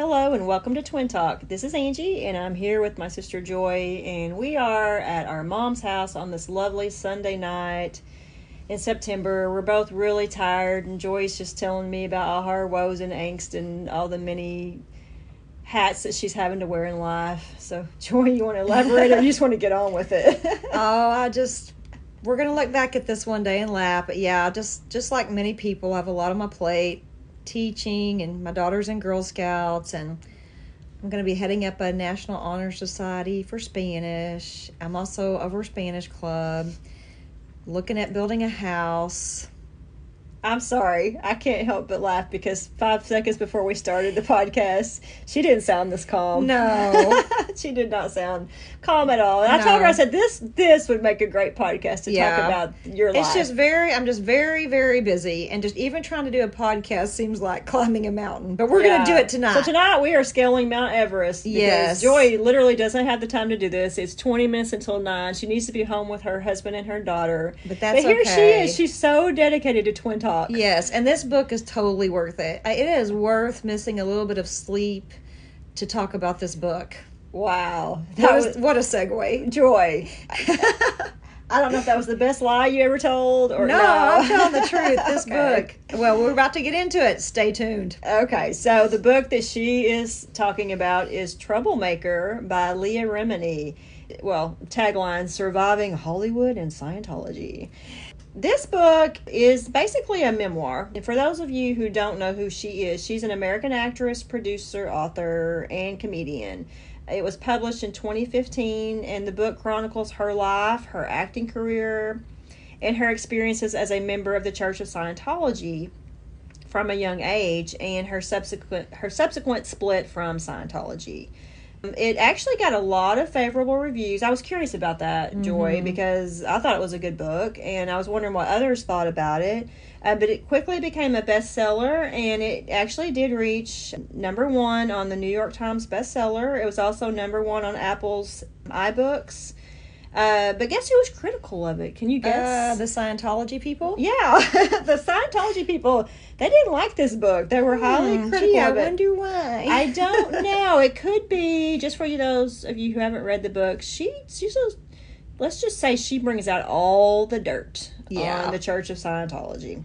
Hello and welcome to Twin Talk. This is Angie and I'm here with my sister Joy and we are at our mom's house on this lovely Sunday night in September. We're both really tired and Joy's just telling me about all her woes and angst and all the many hats that she's having to wear in life. So Joy, you want to elaborate or you just want to get on with it? oh, I just we're gonna look back at this one day and laugh. But yeah, just just like many people, I have a lot on my plate teaching, and my daughter's in Girl Scouts, and I'm going to be heading up a National Honor Society for Spanish. I'm also over Spanish Club, looking at building a house. I'm sorry. I can't help but laugh because five seconds before we started the podcast, she didn't sound this calm. No, she did not sound calm at all. And I told her, I said, "This this would make a great podcast to yeah. talk about your life." It's just very. I'm just very very busy, and just even trying to do a podcast seems like climbing a mountain. But we're yeah. going to do it tonight. So tonight we are scaling Mount Everest. Yes, Joy literally doesn't have the time to do this. It's 20 minutes until nine. She needs to be home with her husband and her daughter. But that's but here okay. she is. She's so dedicated to Twin Talk talk. Yes, and this book is totally worth it. It is worth missing a little bit of sleep to talk about this book. Wow. That was, what a segue. Joy. I don't know if that was the best lie you ever told or no. no. I'm telling the truth. This okay. book. Well, we're about to get into it. Stay tuned. Okay, so the book that she is talking about is Troublemaker by Leah Remini. Well, tagline Surviving Hollywood and Scientology. This book is basically a memoir. And for those of you who don't know who she is, she's an American actress, producer, author, and comedian. It was published in 2015, and the book chronicles her life, her acting career, and her experiences as a member of the Church of Scientology from a young age, and her subsequent her subsequent split from Scientology. It actually got a lot of favorable reviews. I was curious about that, Joy, mm-hmm. because I thought it was a good book, and I was wondering what others thought about it. Uh, but it quickly became a bestseller, and it actually did reach number one on the New York Times bestseller. It was also number one on Apple's iBooks. Uh, but guess who was critical of it? Can you guess? Uh, the Scientology people? Yeah, the Scientology people. They didn't like this book. They were highly hmm, critical gee, of it. I wonder why. I don't know. it could be just for you those of you who haven't read the book. She, she's a, let's just say she brings out all the dirt yeah. on the Church of Scientology.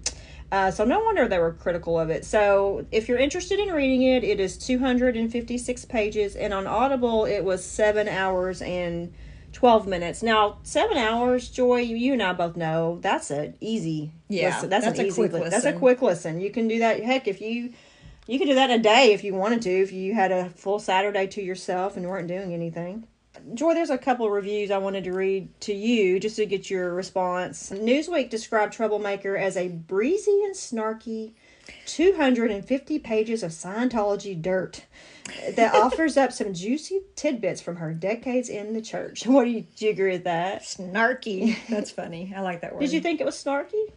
Uh, so no wonder they were critical of it. So if you're interested in reading it, it is 256 pages, and on Audible it was seven hours and 12 minutes. Now, seven hours, Joy, you and I both know that's a easy. Yeah, listen. that's, that's a quick listen. That's a quick listen. You can do that. Heck, if you you could do that in a day if you wanted to. If you had a full Saturday to yourself and weren't doing anything. Joy, there's a couple of reviews I wanted to read to you just to get your response. Newsweek described Troublemaker as a breezy and snarky 250 pages of Scientology dirt that offers up some juicy tidbits from her decades in the church. What do you, do you agree with that? Snarky. That's funny. I like that word. Did you think it was snarky?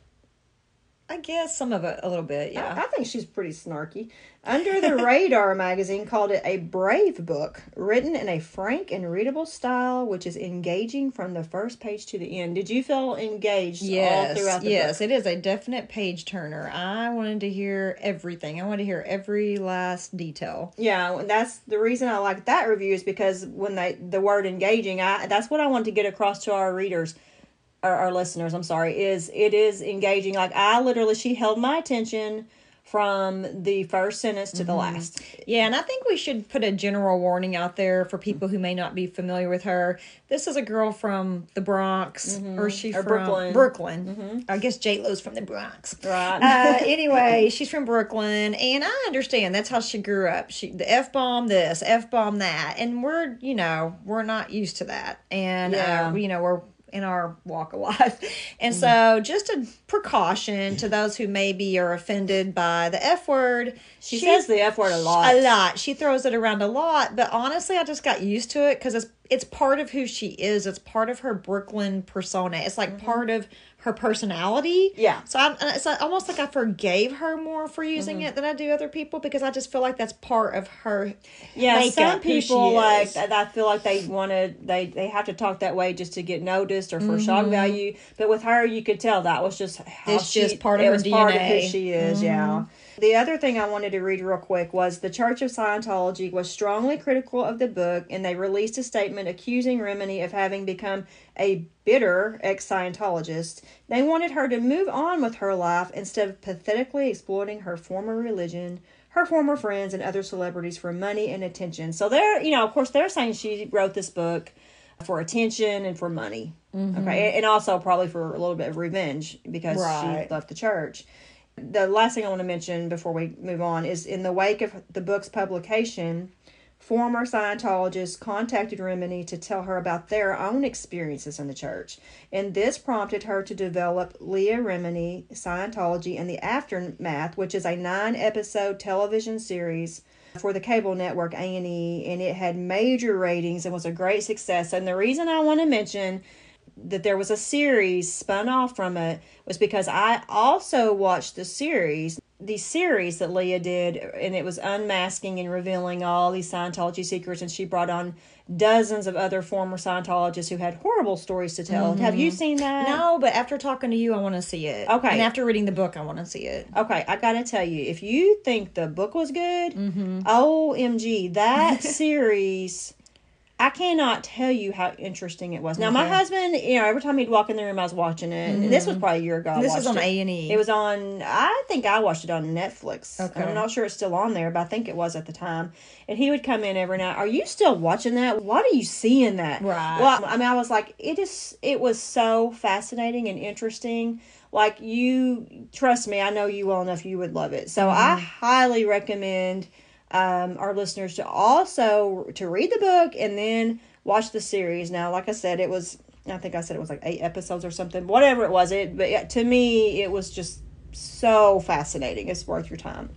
I guess some of it a little bit, yeah. I, I think she's pretty snarky. Under the Radar magazine called it a brave book, written in a frank and readable style, which is engaging from the first page to the end. Did you feel engaged yes, all throughout the yes, book? it is a definite page turner. I wanted to hear everything. I wanted to hear every last detail. Yeah, that's the reason I like that review is because when they the word engaging, I that's what I want to get across to our readers our, our listeners, I'm sorry, is it is engaging. Like I literally, she held my attention from the first sentence to mm-hmm. the last. Yeah, and I think we should put a general warning out there for people who may not be familiar with her. This is a girl from the Bronx, mm-hmm. or she or from Brooklyn. Brooklyn. Mm-hmm. I guess J Lo's from the Bronx. Right. Uh, anyway, she's from Brooklyn, and I understand that's how she grew up. She the f bomb this, f bomb that, and we're you know we're not used to that, and yeah. uh, you know we're in our walk of life. And mm so, just a precaution to those who maybe are offended by the F word. She, she says the F word a lot. A lot. She throws it around a lot, but honestly, I just got used to it because it's it's part of who she is. It's part of her Brooklyn persona. It's like mm-hmm. part of her personality. Yeah. So I'm, it's almost like I forgave her more for using mm-hmm. it than I do other people because I just feel like that's part of her. Yeah. Some people like that, I feel like they want to they they have to talk that way just to get noticed or for mm-hmm. shock value. But with her, you could tell that was just how it's she, just part of her DNA. Part of who she is. Yeah. Mm-hmm. The other thing I wanted to read real quick was the Church of Scientology was strongly critical of the book, and they released a statement accusing Remini of having become a bitter ex Scientologist. They wanted her to move on with her life instead of pathetically exploiting her former religion, her former friends, and other celebrities for money and attention. So they're, you know, of course, they're saying she wrote this book for attention and for money. Okay, and also probably for a little bit of revenge because Right. she left the church. The last thing I want to mention before we move on is in the wake of the book's publication, former Scientologists contacted Remini to tell her about their own experiences in the church. And this prompted her to develop Leah Remini Scientology and the Aftermath, which is a nine episode television series for the cable network A&E and it had major ratings and was a great success. And the reason I want to mention that there was a series spun off from it was because I also watched the series, the series that Leah did, and it was unmasking and revealing all these Scientology secrets, and she brought on dozens of other former Scientologists who had horrible stories to tell. Have you mm-hmm. seen that? No, but after talking to you, I want to see it. Okay. And after reading the book, I want to see it. Okay, I gotta tell you, if you think the book was good, mm-hmm. OMG, that series, I cannot tell you how interesting it was. Now, my husband, you know, every time he'd walk in the room, I was watching it. And this was probably a year ago. I This is watched on. A&E. It was on, I think I watched it on Netflix. Okay. I'm not sure it's still on there, but I think it was at the time. And he would come in every night. Are you still watching that? What are you seeing that? Right. Well, I mean, I was like, it is. It was so fascinating and interesting. Like you, trust me, I know you well enough. You would love it. So I Mm-hmm. highly recommend um, our listeners to also to read the book and then watch the series. Now, like I said, it was. I think I said it was like eight episodes or something. Whatever it was, it. But to me, it was just so fascinating. It's worth your time.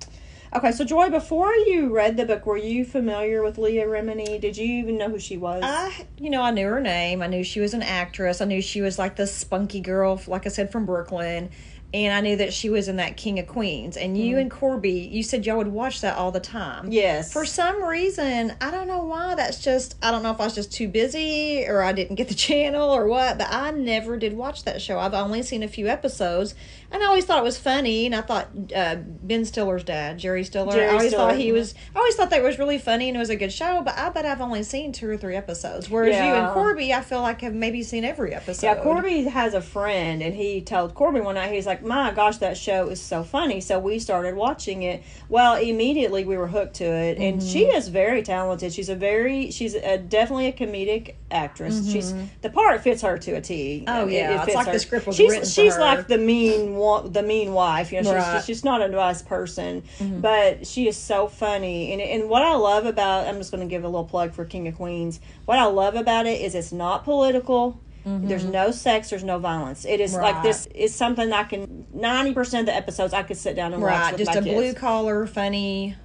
Okay, so Joy, before you read the book, were you familiar with Leah Remini? Did you even know who she was? I, you know, I knew her name. I knew she was an actress. I knew she was like the spunky girl, like I said, from Brooklyn. And I knew that she was in that King of Queens. And you and Corby, you said y'all would watch that all the time. yes. For some reason, I don't know why. That's just, I don't know if I was just too busy or I didn't get the channel or what, but I never did watch that show. I've only seen a few episodes and I always thought it was funny. And I thought uh, Ben Stiller's dad, Jerry Stiller, Jerry I always Stiller. thought he was, I always thought that was really funny and it was a good show, but I bet I've only seen two or three episodes. Whereas you and Corby, I feel like have maybe seen every episode. Yeah, Corby has a friend, and he told Corby one night, he's like, My gosh, that show is so funny. So we started watching it. Well, immediately we were hooked to it, and she Mm-hmm. is very talented. She's a very, she's a, definitely a comedic actress. She's the part fits her to a T. Mm-hmm. Oh, yeah. it It's like her. the script was she's, written for She's like the mean, the mean wife. You know, she's, Right. Mm-hmm. she's just not a nice person, but she is so funny. And and what I love about, I'm just going to give a little plug for King of Queens. What I love about it is it's not political. There's mm-hmm. no sex. There's no violence. It is like Mm-hmm. This. It's something I can. Ninety percent of the episodes I could sit down and watch Right, with just a blue collar, funny,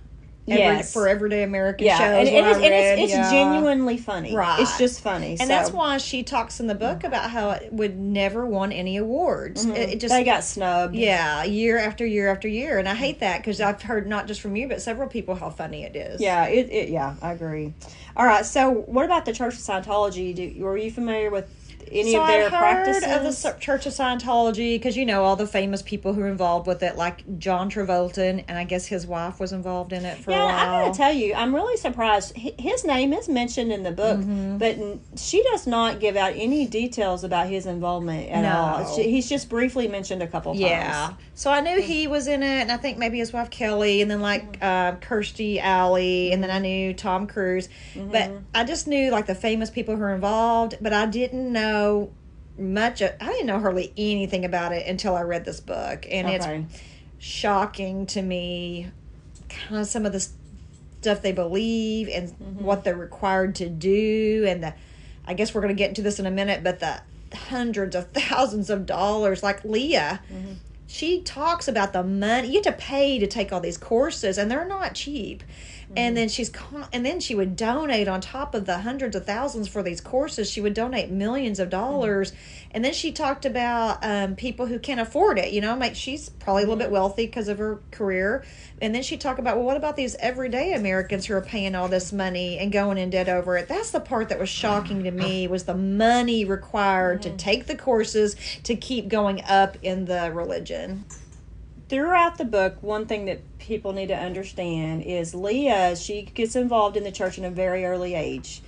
every, Yes. for everyday American yeah, shows. and, and it's, I and it's, it's yeah. genuinely funny. Right. It's just funny. And that's why she talks in the book mm. about how it would never won any awards. Mm-hmm. It, it just they got snubbed. yeah, year after year after year, and I hate that because mm. I've heard not just from you but several people how funny it is. Yeah, it, it yeah, I agree. All right, so what about the Church of Scientology? Do, were you familiar with any so of their heard practices? of the Church of Scientology because you know all the famous people who are involved with it, like John Travolta, and, I guess his wife was involved in it for yeah, a I while. I gotta tell you, I'm really surprised. His name is mentioned in the book, Mm-hmm. but she does not give out any details about his involvement at No. all. He's just briefly mentioned a couple times. Yeah. So I knew he was in it, and I think maybe his wife Kelly, and then like uh, Kirstie Alley, and then I knew Tom Cruise. But I just knew like the famous people who were involved, but I didn't know much. Of, I didn't know hardly anything about it until I read this book, and Okay. it's shocking to me, kind of some of the stuff they believe and mm-hmm. what they're required to do, and the. I guess we're going to get into this in a minute, but the hundreds of thousands of dollars, like Leah, mm-hmm. she talks about the money you have to pay to take all these courses, and they're not cheap. And then she's con- and then she would donate on top of the hundreds of thousands for these courses. She would donate millions of dollars, and then she talked about um, people who can't afford it. You know, like she's probably a little bit wealthy because of her career. And then she talked about well, what about these everyday Americans who are paying all this money and going in debt over it? That's the part that was shocking to me was the money required to take the courses to keep going up in the religion. Throughout the book, one thing that people need to understand is Leah, she gets involved in the church in a very early age.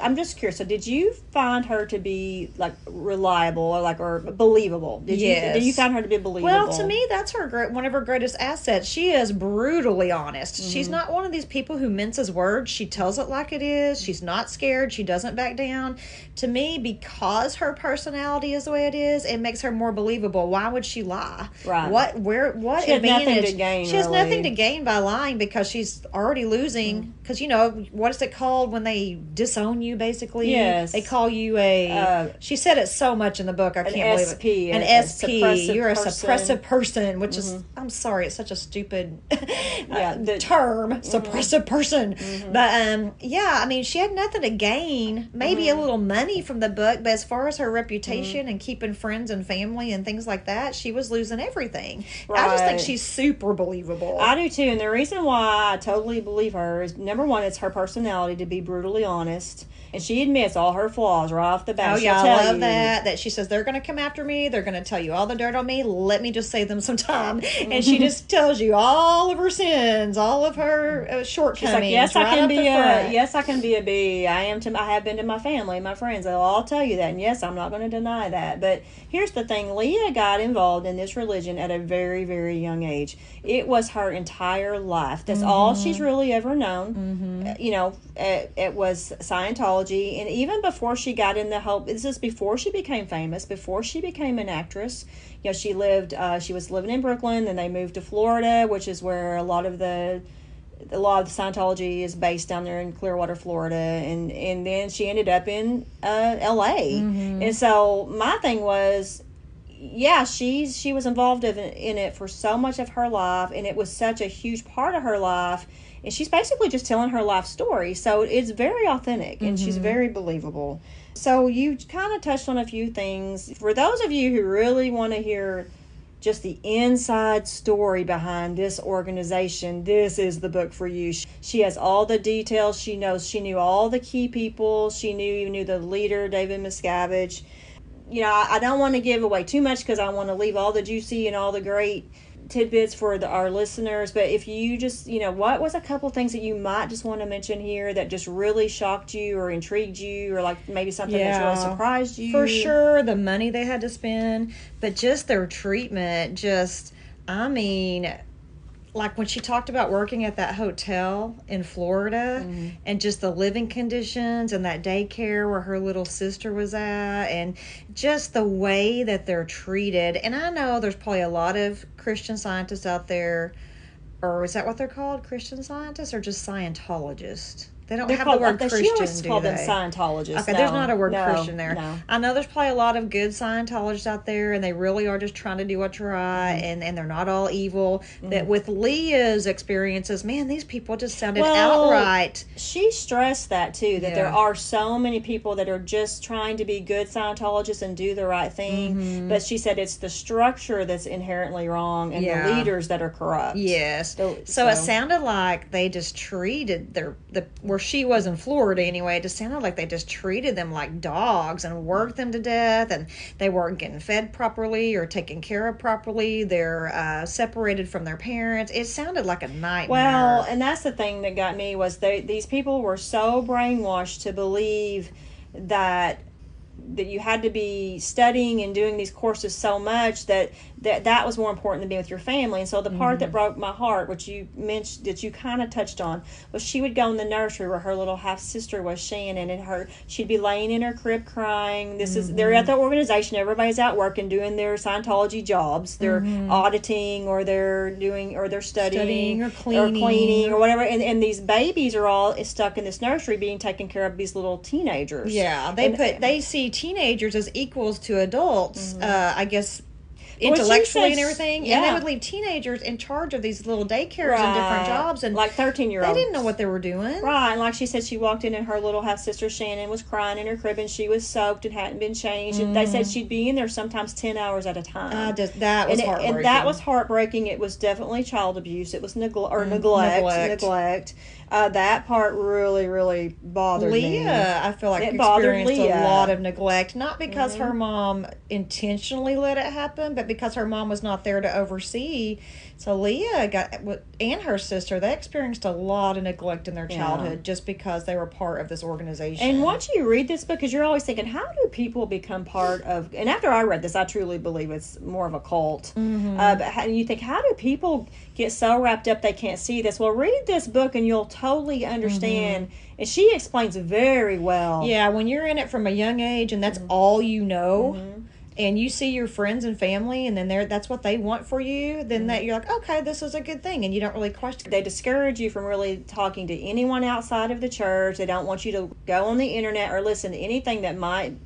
I'm just curious. So, did you find her to be like reliable or like or believable? Did Yes. you did you find her to be believable? Well, to me, that's her great, one of her greatest assets. She is brutally honest. Mm-hmm. She's not one of these people who minces words. She tells it like it is. She's not scared. She doesn't back down. To me, because her personality is the way it is, it makes her more believable. Why would she lie? Right. What? Where? What She has nothing advantage? to gain, she has really. Nothing to gain by lying because she's already losing. Because you know what is it called when they disown you? Basically, Yes. they call you a. Uh, she said it so much in the book. I can't SP, believe it. An a- a SP. You're a person. suppressive person, which is I'm sorry, it's such a stupid Yeah, uh, the- term, suppressive person. But um, yeah, I mean, she had nothing to gain, maybe a little money from the book, but as far as her reputation and keeping friends and family and things like that, she was losing everything. I just think she's super believable. I do too, and the reason why I totally believe her is number one, it's her personality to be brutally honest, and she admits all her flaws right off the bat. Oh She'll yeah, I love you. that. That she says they're going to come after me. They're going to tell you all the dirt on me. Let me just save them some time. And she just tells you all of her sins, all of her uh, shortcomings. She's like, yes, I can be a front. yes, I can be a B. I am to. I have been to my family, my friends. They'll all tell you that, and yes, I'm not going to deny that. But here's the thing: Leah got involved in this religion at a very, very young age. It was her entire life. That's all Mm-hmm. she's really ever known. Uh, You know, it, it was Scientology, and even before she got in the whole, this is before she became famous, before she became an actress. You know, she lived. Uh, she was living in Brooklyn, then they moved to Florida, which is where a lot of the a lot of the Scientology is based down there in Clearwater, Florida, and and then she ended up in uh, L.A. And so my thing was, yeah, she's she was involved in, in it for so much of her life, and it was such a huge part of her life. And she's basically just telling her life story, so it's very authentic and she's mm-hmm. very believable. So you kind of touched on a few things. For those of you who really want to hear just the inside story behind this organization, this is the book for you. She has all the details. She knows she knew all the key people. She knew you knew the leader, David Miscavige. You know, I, I don't want to give away too much because I want to leave all the juicy and all the great tidbits for the, our listeners. But if you just, you know, what was a couple things that you might just want to mention here that just really shocked you or intrigued you or like maybe something that really surprised you? For sure, the money they had to spend, but just their treatment, just, I mean, like when she talked about working at that hotel in Florida Mm-hmm. and just the living conditions and that daycare where her little sister was at and just the way that they're treated. And I know there's probably a lot of Christian scientists out there, or is that what they're called? Christian scientists or just Scientologists? They don't They're have called, the word they- Christian, she always do them they? Scientologists. Okay, there's not a word no, Christian there. No. I know there's probably a lot of good Scientologists out there, and they really are just trying to do what's right, Mm-hmm. and, and they're not all evil. That with Leah's experiences, man, these people just sounded Well, outright. She stressed that too, that there are so many people that are just trying to be good Scientologists and do the right thing. Mm-hmm. But she said it's the structure that's inherently wrong and Yeah. the leaders that are corrupt. Yes. So- So, it sounded like they just treated their the where she was in Florida anyway. It just sounded like they just treated them like dogs and worked them to death, and they weren't getting fed properly or taken care of properly. They're uh, separated from their parents. It sounded like a nightmare. Well, and that's the thing that got me was they these people were so brainwashed to believe that that you had to be studying and doing these courses so much that that, that was more important than being with your family. And so the part Mm-hmm. that broke my heart, which you mentioned that you kind of touched on, was she would go in the nursery where her little half sister was Shannon, and her she'd be laying in her crib crying. This is they're at Mm-hmm. the organization. Everybody's out working, doing their Scientology jobs. They're auditing or they're doing or they're studying, Mm-hmm. Studying or cleaning. cleaning or whatever. And and these babies are all stuck in this nursery being taken care of these little teenagers. Yeah, they And- put they see teenagers as equals to adults. Uh, I guess Well, intellectually and everything, and they would leave teenagers in charge of these little daycares and different jobs, and like thirteen year olds. they didn't know what they were doing. Right, and like she said, she walked in and her little half sister Shannon was crying in her crib and she was soaked and hadn't been changed. And they said she'd be in there sometimes ten hours at a time. Uh, just, that was and, it- heartbreaking. and that was heartbreaking. It was definitely child abuse. It was neglect or neglect, neglect. neglect. Uh, that part really, really bothered me. Leah, I feel like It bothered experienced Leah. Mm-hmm. a lot of neglect, not because her mom intentionally let it happen, but because her mom was not there to oversee. So Leah got and her sister they experienced a lot of neglect in their Yeah. childhood just because they were part of this organization. And once you read this book, because you're always thinking, how do people become part of? And after I read this, I truly believe it's more of a cult. Mm-hmm. Uh, but how, you think, how do people get so wrapped up they can't see this? Well, read this book and you'll totally understand. And she explains very well. Mm-hmm. Yeah, when you're in it from a young age and Mm-hmm. that's all you know, and you see your friends and family, and then they're that's what they want for you, then Mm-hmm. that you're like, okay, this is a good thing, and you don't really question. They discourage you from really talking to anyone outside of the church. They don't want you to go on the internet or listen to anything that might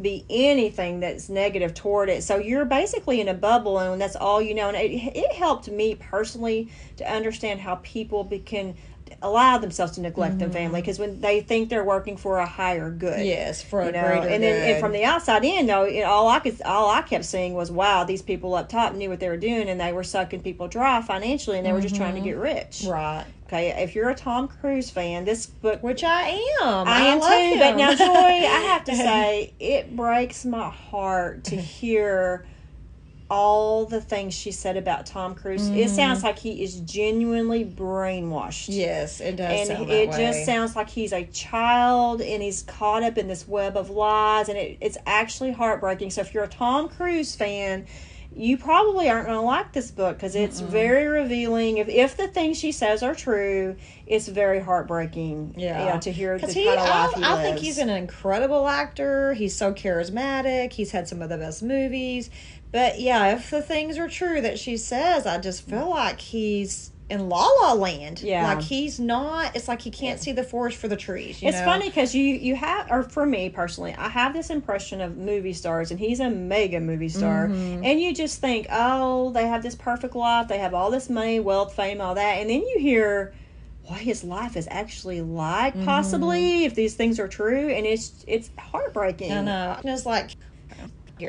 be anything that's negative toward it. So you're basically in a bubble, and that's all you know. And it, it helped me personally to understand how people be, can allow themselves to neglect their mm-hmm. family because when they think they're working for a higher good. Yes, for a You know, greater and then and from the outside in, though, it, all I could, all I kept seeing was, wow, these people up top knew what they were doing, and they were sucking people dry financially, and they were just trying to mm-hmm. get rich. Right. Okay, if you're a Tom Cruise fan, this book Which I am. I am love too. But him. now, Joy, I have to say, it breaks my heart to hear all the things she said about Tom Cruise. It mm-hmm. sounds like he is genuinely brainwashed. yes, it does. And sound it that just sounds like he's a child and he's caught up in this web of lies, and it, it's actually heartbreaking. So, if you're a Tom Cruise fan, you probably aren't going to like this book because it's very revealing. If, if the things she says are true, it's very heartbreaking. Yeah. you know, to hear the Because kind he, of I, life he I lives. think he's an incredible actor. He's so charismatic. He's had some of the best movies. But yeah, if the things are true that she says, I just feel like he's in La La Land. Yeah. like he's not. It's like he can't see the forest for the trees. You It's know? funny because you you have, or for me personally, I have this impression of movie stars, and he's a mega movie star, Mm-hmm. and you just think, oh, they have this perfect life, they have all this money, wealth, fame, all that, and then you hear what his life is actually like, Mm-hmm. possibly if these things are true, and it's it's heartbreaking. I know. And it's like.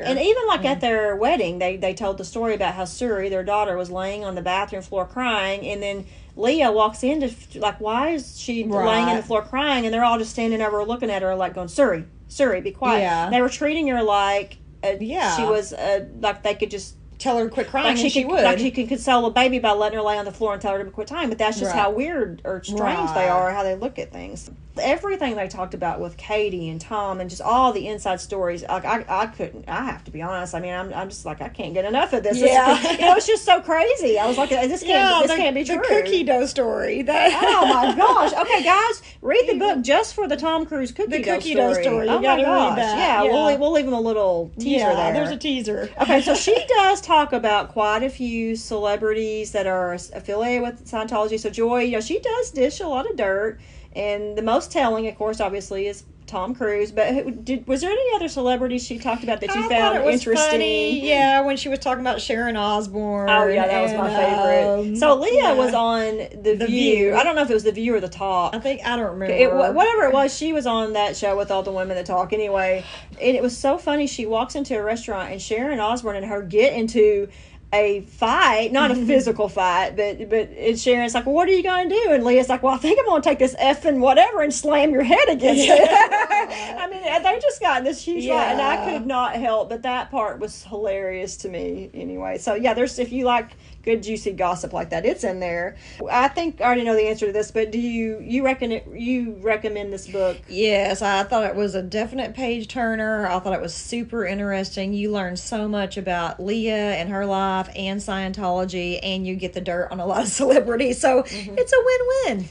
And even like at their wedding, they they told the story about how Suri, their daughter, was laying on the bathroom floor crying, and then Leah walks in to like, why is she laying on the floor crying? And they're all just standing over looking at her like going, Suri, Suri, be quiet. Yeah. They were treating her like, uh, Yeah. she was uh, like they could just. Tell her to quit crying, Like she, and she could, would. like she could console a baby by letting her lay on the floor and tell her to quit time, but that's just Right. how weird or strange they are, how they look at things. Everything they talked about with Katie and Tom and just all the inside stories, like I, I couldn't. I have to be honest. I mean, I'm, I'm just like I can't get enough of this. Yeah. you know, it's just so crazy. I was like, this can't, yeah, this the, can't be true. the cookie dough story. That Oh my gosh! Okay, guys, read the book just for the Tom Cruise cookie, The dough, cookie dough story. story. Oh my gosh! Yeah, Yeah. we'll we'll leave them a little teaser yeah, there. there's a teaser. Okay, so she does talk about quite a few celebrities that are affiliated with Scientology. So Joy, you know, she does dish a lot of dirt, and the most telling, of course, obviously, is Tom Cruise. But who, did was there any other celebrities she talked about that you I found it was interesting? funny. Yeah, when she was talking about Sharon Osbourne. Oh yeah, that was my favorite. um, so Leah yeah. was on the, The View. View. I don't know if it was the View or the Talk. I think I don't remember. It, whatever it was, she was on that show with all the women that talk anyway. And it was so funny. She walks into a restaurant and Sharon Osbourne and her get into a fight, not a mm-hmm. physical fight, but but it's Sharon's like, well, what are you going to do? And Leah's like, well, I think I'm going to take this effing whatever and slam your head against it. I mean, they just got in this huge fight, and I could not help. But that part was hilarious to me anyway. So yeah, there's if you like good juicy gossip like that, it's in there. I think I already know the answer to this, but do you you reckon it, you recommend this book? Yes, I thought it was a definite page turner. I thought it was super interesting. You learn so much about Leah and her life and Scientology, and you get the dirt on a lot of celebrities. So Mm-hmm. it's a win win.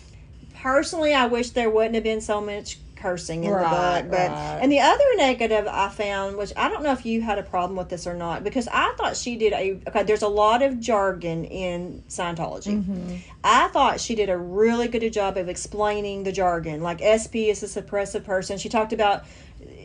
Personally, I wish there wouldn't have been so much cursing in Right, the book. But right. and the other negative I found, which I don't know if you had a problem with this or not, because I thought she did a okay. There's a lot of jargon in Scientology. Mm-hmm. I thought she did a really good job of explaining the jargon. Like SP is a suppressive person. She talked about.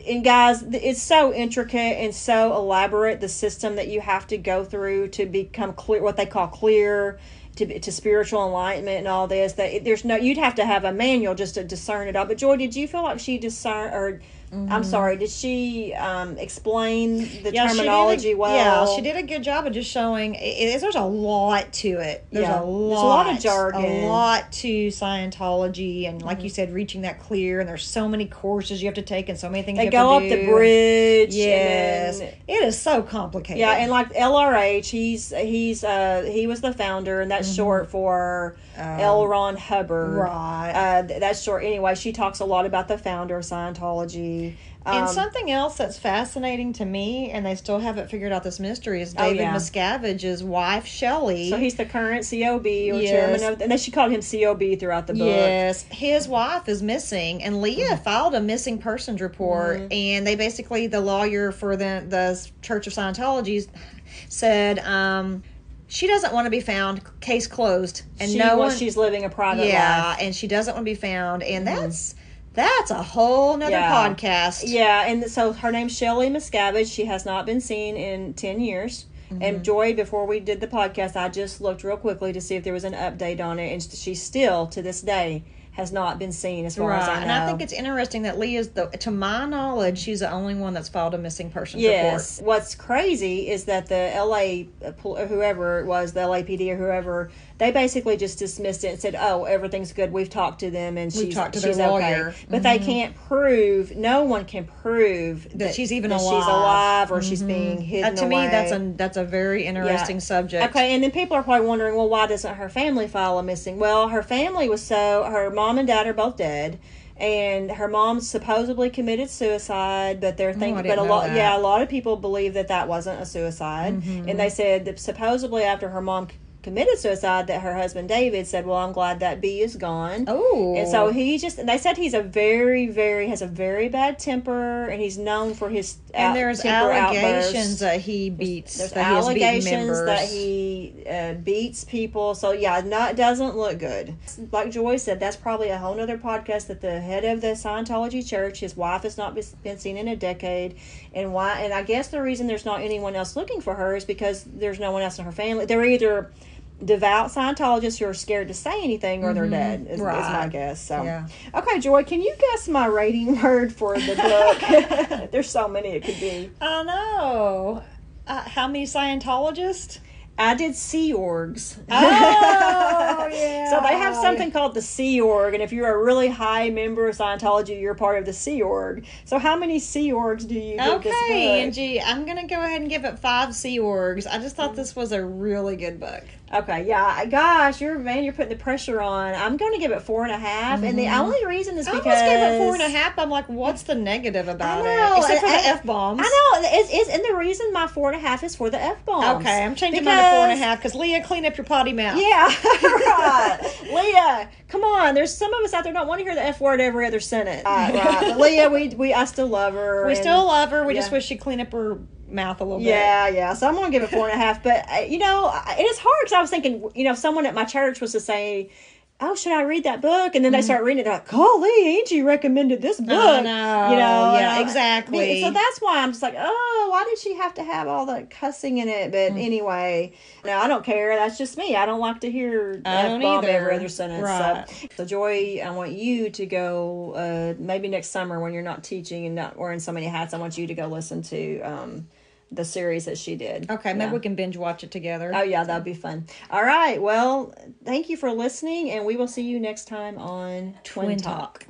And guys, it's so intricate and so elaborate the system that you have to go through to become clear, what they call clear, to, to spiritual enlightenment and all this. That it, there's no, you'd have to have a manual just to discern it all. But Joy, did you feel like she discern or I'm sorry. Did she um, explain the Yeah, she a- terminology well? Yeah, she did a good job of just showing. It, there's a lot to it. There's Yeah, a there's a lot, lot of jargon. a lot to Scientology, and like you Mm-hmm. said, reaching that clear. And there's so many courses you have to take, and so many things They you have go up the bridge. Yes, and is so complicated. yeah, and like LRH, he's he's uh he was the founder, and that's short for L. Ron Hubbard. Mm-hmm. Um, right. Uh, th- that's short. Anyway, she talks a lot about the founder of Scientology. And Um, something else that's fascinating to me, and they still haven't figured out this mystery, is Oh, David yeah. Miscavige's wife, Shelly. so he's the current COB or Yes. chairman of, and then she called him COB throughout the book. Yes, his wife is missing, and Leah Mm-hmm. filed a missing persons report, and they basically the lawyer for the the Church of Scientology said um, she doesn't want to be found, case closed, and she, no well, one. she's living a private yeah, life. and she doesn't want to be found, and that's that's a whole nother Yeah. podcast. Yeah, and so her name's Shelly Miscavige. She has not been seen in 10 years. Mm-hmm. And Joy, before we did the podcast, I just looked real quickly to see if there was an update on it. And she still, to this day, has not been seen as far as I know. and I think it's interesting that Leah's the to my knowledge, she's the only one that's filed a missing person Yes. What's crazy is that the LA, uh, whoever it was, the LAPD or whoever, they basically just dismissed it and said, "Oh, everything's good. We've talked to them and she's she's okay." lawyer. But they can't prove. No one can prove That she's even that she's alive. alive or she's being hidden Uh, to me, that's a that's a very interesting subject. Okay, and then people are probably wondering, well, why doesn't her family file a missing? Well, her family was so her mom and dad are both dead, and her mom supposedly committed suicide. But they're thinking, Oh, but a lot, that. Mm-hmm. yeah, a lot of people believe that that wasn't a suicide, and they said that supposedly after her mom committed suicide, that her husband David said, "Well, I'm glad that bee is gone." Oh, And so he just they said he's a very, very, has a very bad temper, and he's known for his and out- there's allegations outbursts. that he beats. There's that he has beaten allegations that he uh, beats people. So yeah, not doesn't look good. Like Joy said, that's probably a whole nother podcast. That the head of the Scientology church, his wife has not been seen in a decade, and why? And I guess the reason there's not anyone else looking for her is because there's no one else in her family. They're either devout Scientologists who are scared to say anything, or they're dead. Is, is my Mm-hmm. Guess. So Yeah. okay, Joy, can you guess my rating word for the book? there's so many it could be. I know. Uh, how many Scientologists? I did Sea Orgs. Oh, yeah. So they have something called the Sea Org, and if you're a really high member of Scientology, you're part of the Sea Org. So how many Sea Orgs do you give Okay? Angie, I'm gonna go ahead and give it five Sea Orgs. I just Mm. thought this was a really good book. Okay, yeah, gosh, you're man, you're putting the pressure on. I'm going to give it four and a half, and the only reason is Mm-hmm. I because almost gave it four and a half. I'm like, what's the negative about I know, it? Except for and- the f bombs. I know it's, it's and the reason my four and a half is for the f bombs. Okay, I'm changing mine to four and a Because- Leah, clean up your potty mouth. Yeah, right. Leah, come on. There's some of us out there don't want to hear the F word every other sentence. Right, right. Leah, we we I still love her. We and- still love her. We just wish she'd clean up her mouth a little bit. Yeah, yeah. So I'm gonna give it four and a half. But uh, you know, I- it is hard because I was thinking, you know, someone at my church was to say. Oh, should I read that book? And then they start reading it. They're like, "Golly, Angie recommended this book." Mm-hmm. know. You know, Yeah, exactly. So that's why I'm just like, "Oh, why did she have to have all the cussing in it?" But Mm. anyway, no, I don't care. That's just me. I don't like to hear I don't F-bomb every other sentence. Right. So, so Joy, I want you to go. Uh, maybe next summer when you're not teaching and not wearing so many hats, I want you to go listen to. Um, the series that she did. Okay, maybe Yeah. we can binge watch it together. Oh yeah, that'd be fun. All right. Well, thank you for listening, and we will see you next time on Twin, Twin Talk. Talk.